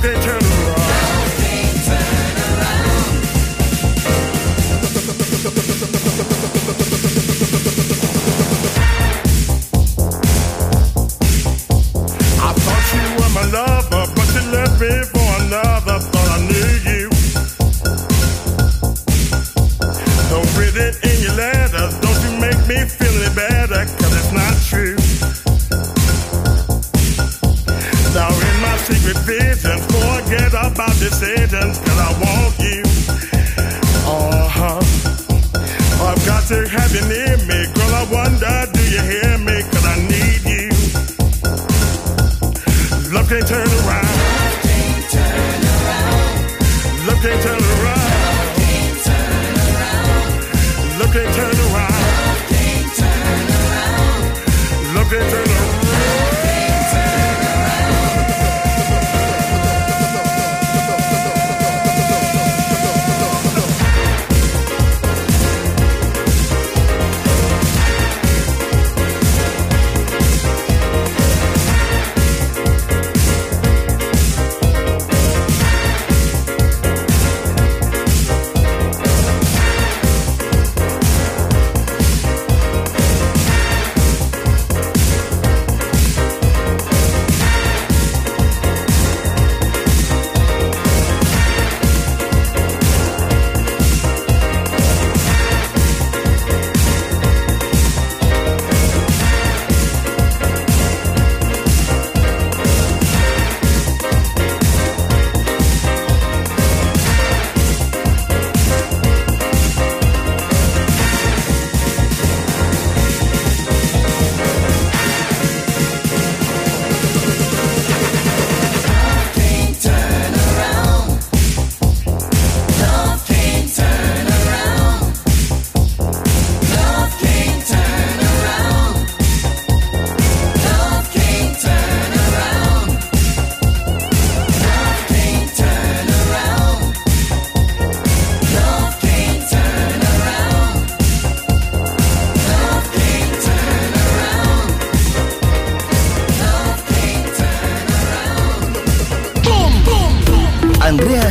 they turn.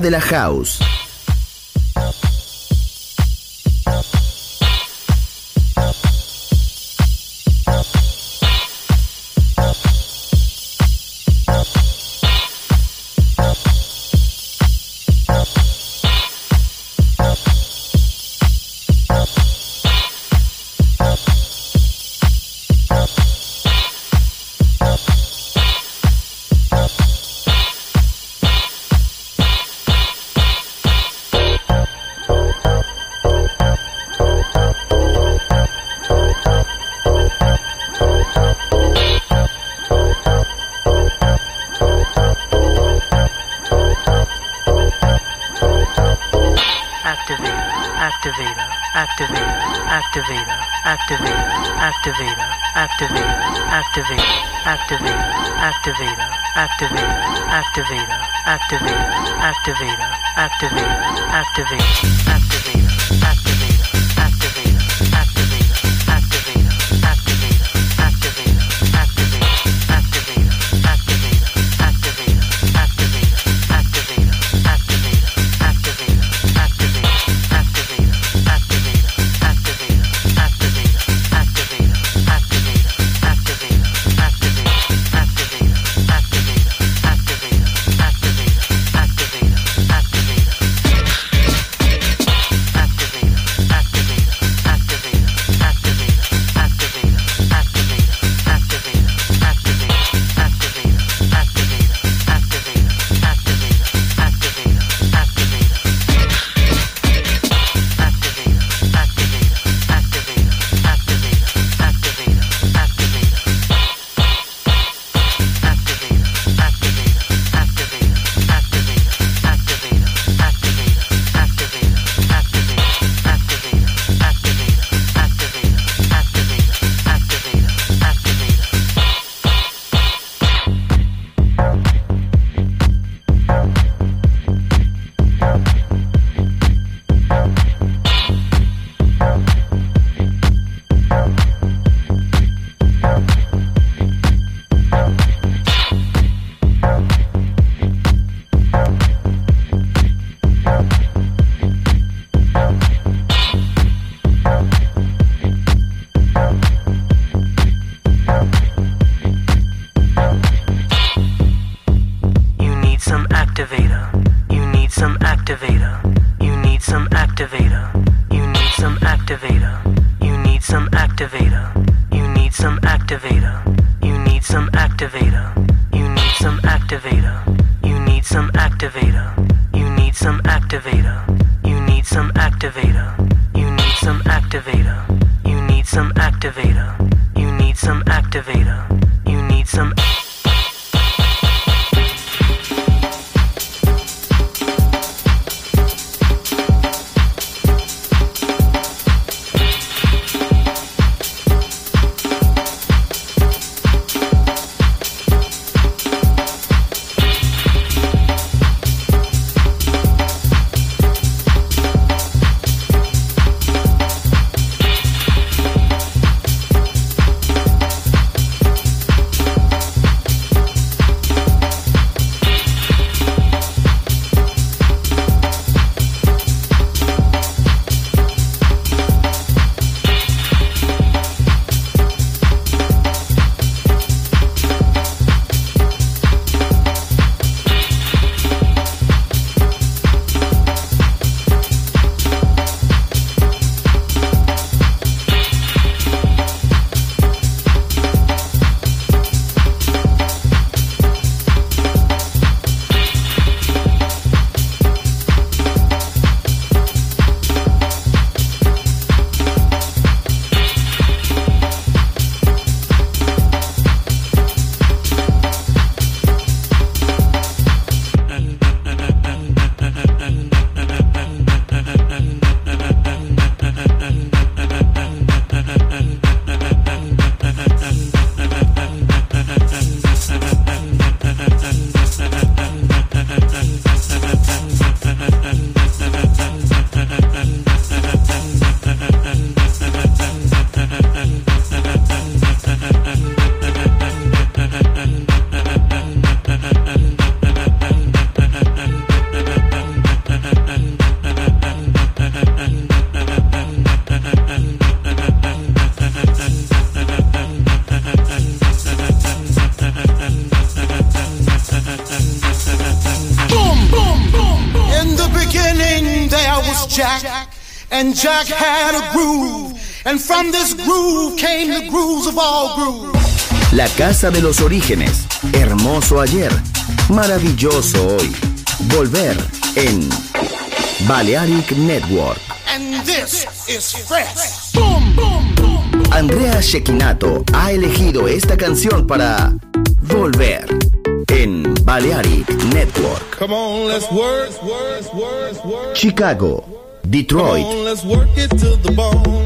De la house. Activator, activator, activator, activator, from this groove came the grooves of all grooves. La casa de los orígenes. Hermoso ayer. Maravilloso hoy. Volver en Balearic Network. And this is fresh. Boom, boom, boom. Andrea Shekinato ha elegido esta canción para Volver en Balearic Network. Come on, let's work, work, work, work. Chicago, Come Detroit, on, let's work it to the bone.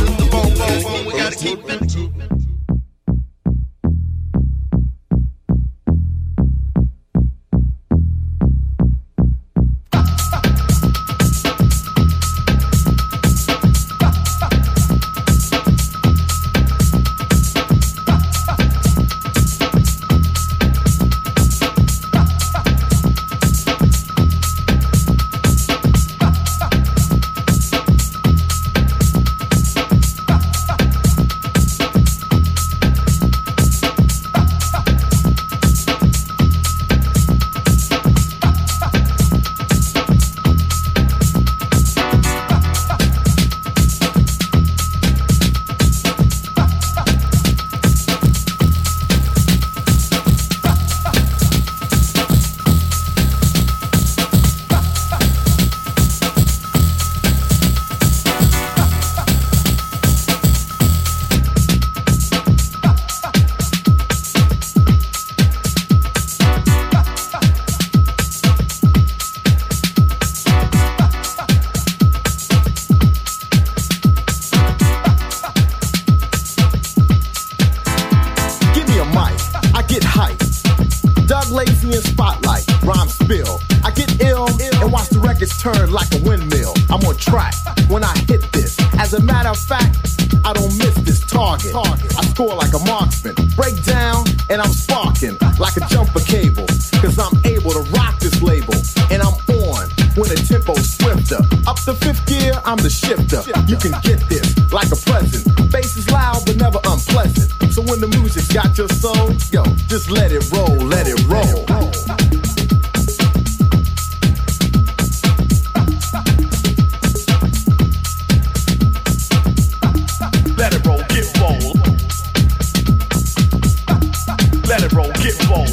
Get roll.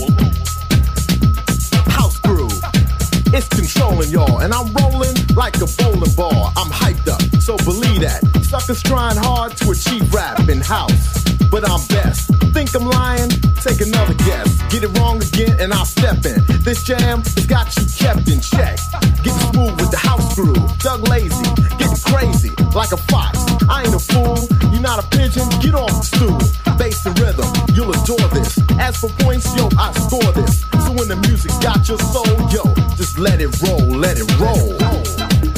house groove. It's controlling y'all, and I'm rolling like a bowling ball. I'm hyped up, so believe that. Suckers trying hard to achieve rap in house, but I'm best. Think I'm lying? Take another guess. Get it wrong again, and I'll step in. This jam has got you kept in check. Getting smooth with the house groove. Doug Lazy, getting crazy like a fox. I ain't a fool. You're not a pigeon. Get off the stool. Bass and rhythm. As for points, yo, I score this. So when the music's got your soul, yo, just let it roll, let it roll.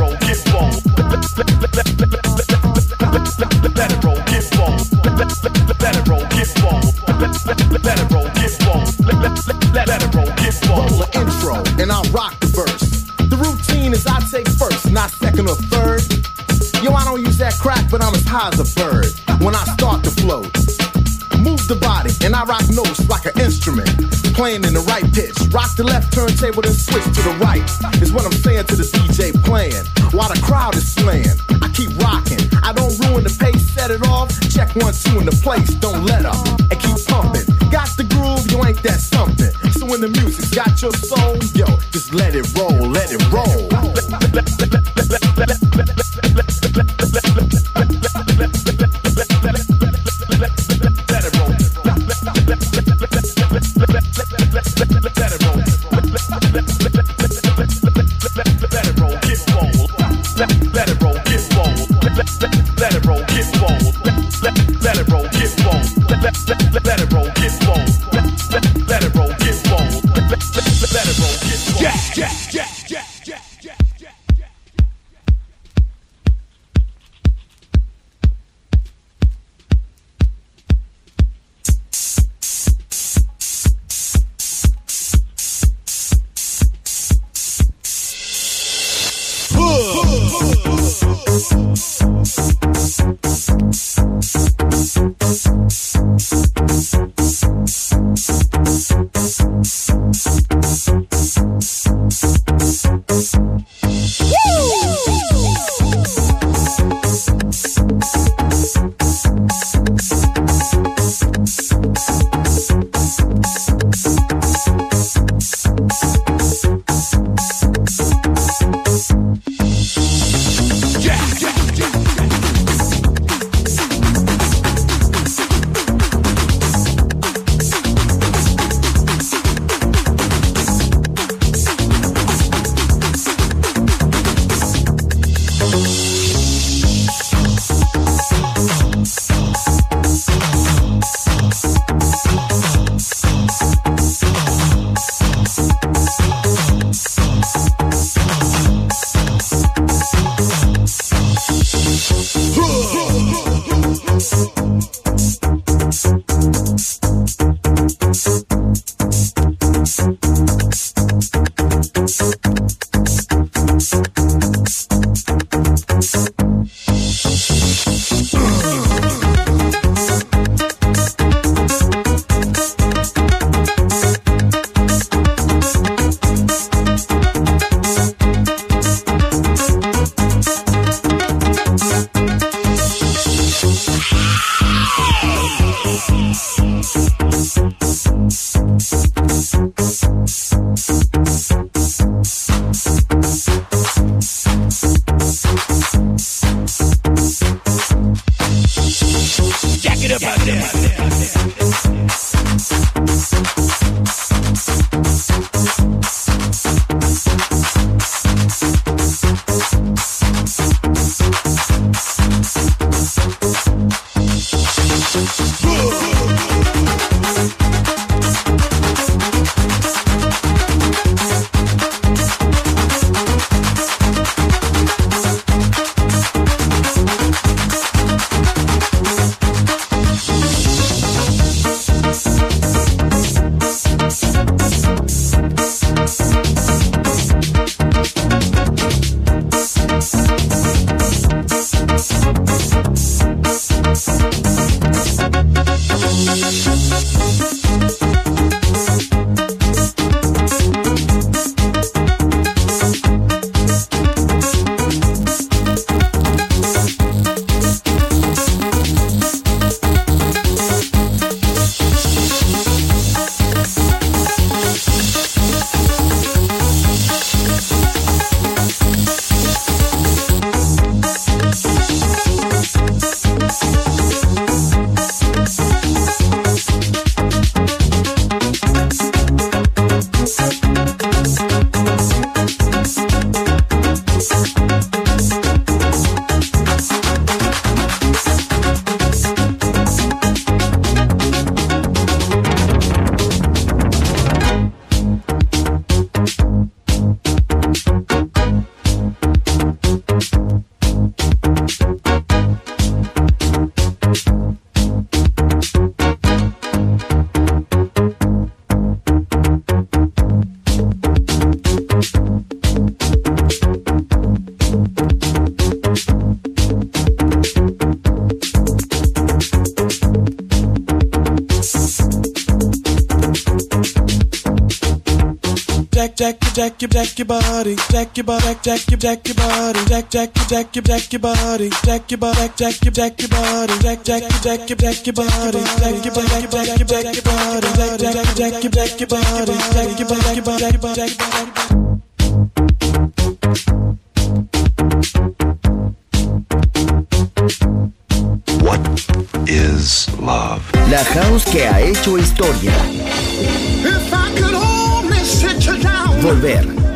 Playing in the right pitch. Rock the left turntable then switch to the right. Is what I'm one, two in the place. Don't let up. And keep pumping. Got the groove, you ain't that something. So when the music's got your soul, yo, just let it roll, jack your body jack your body jack jack your jack your body jack jack your jack your jack your body jack your body jack jack your jack your body jack jack your jack your jack your body jack your body jack your jack your body jack jack your jack your jack your body jack your body jack your body jack your body What is love? La house que ha hecho historia. If I could only sit you down, Volver.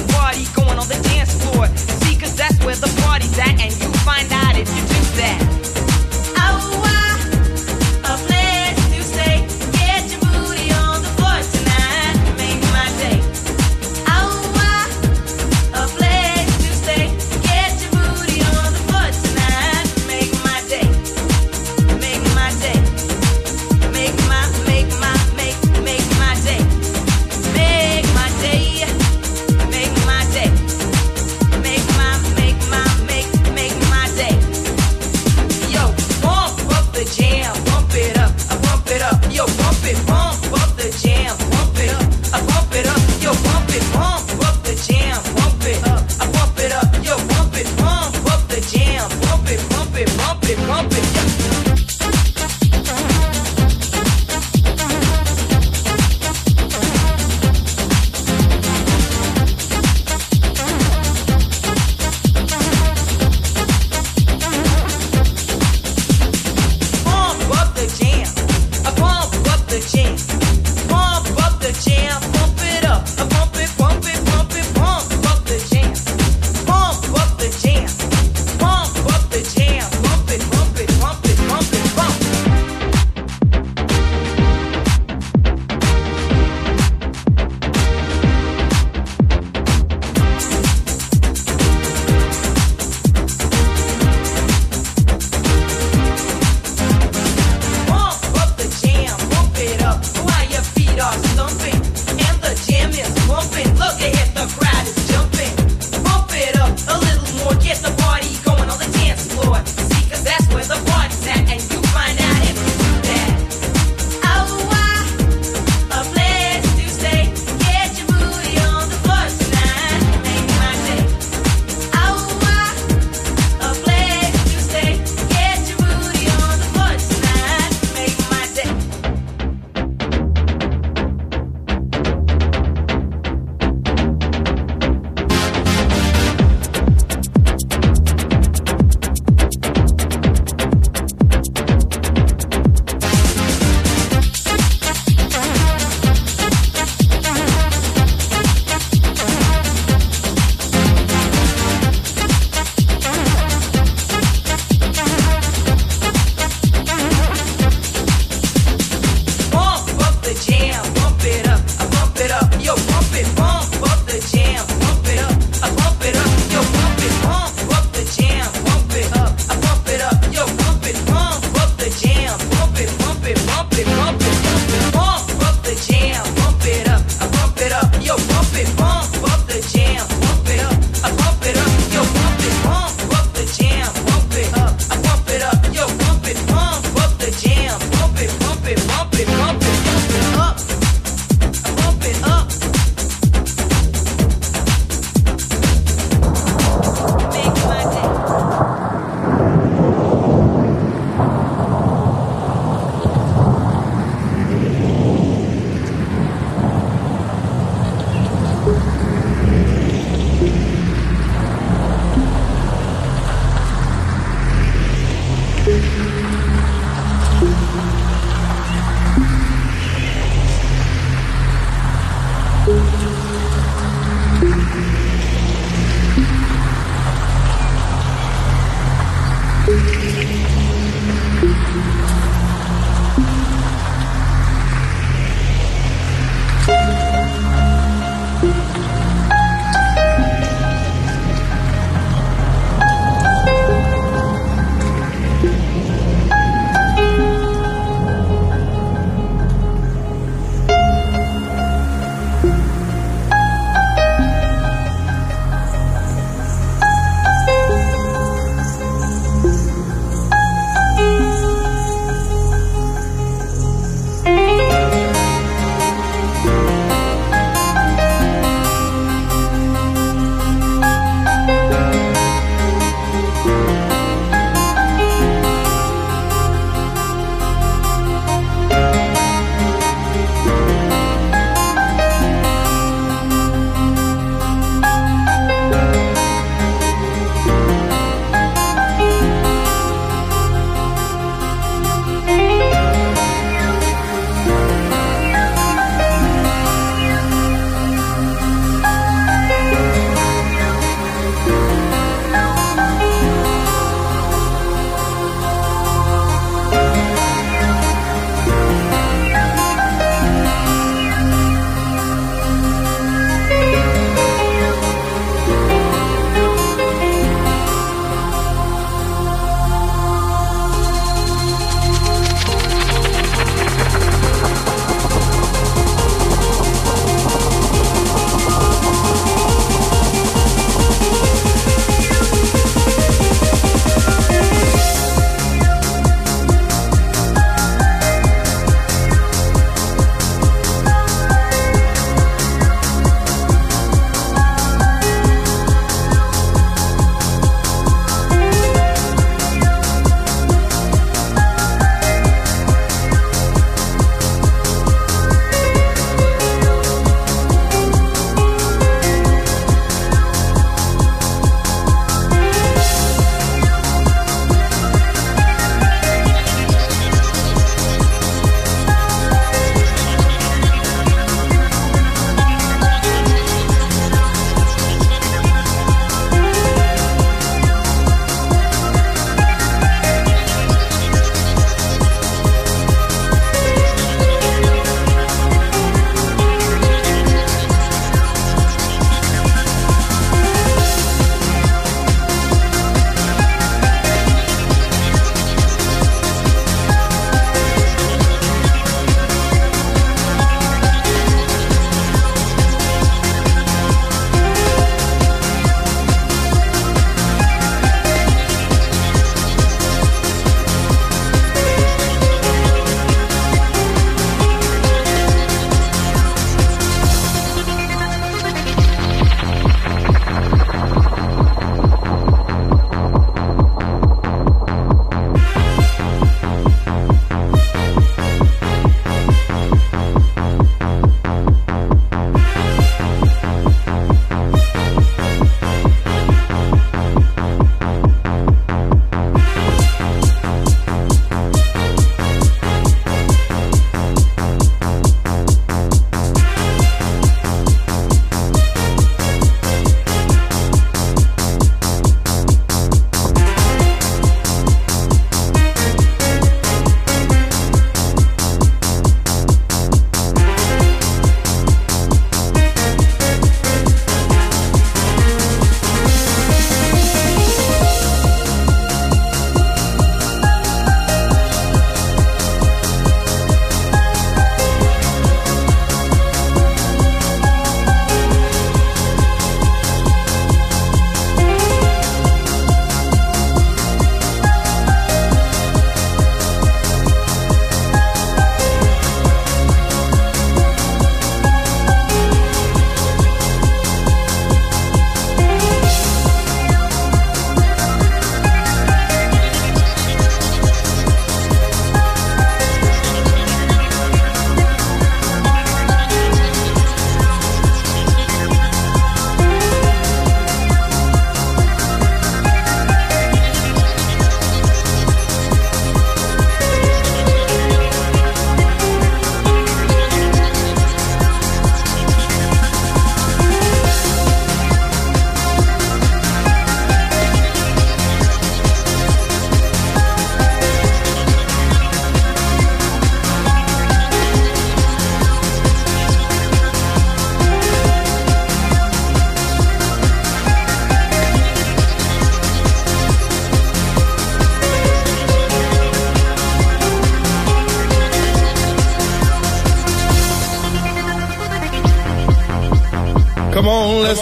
the party going on the dance floor. You see, cause that's where the party's at, and you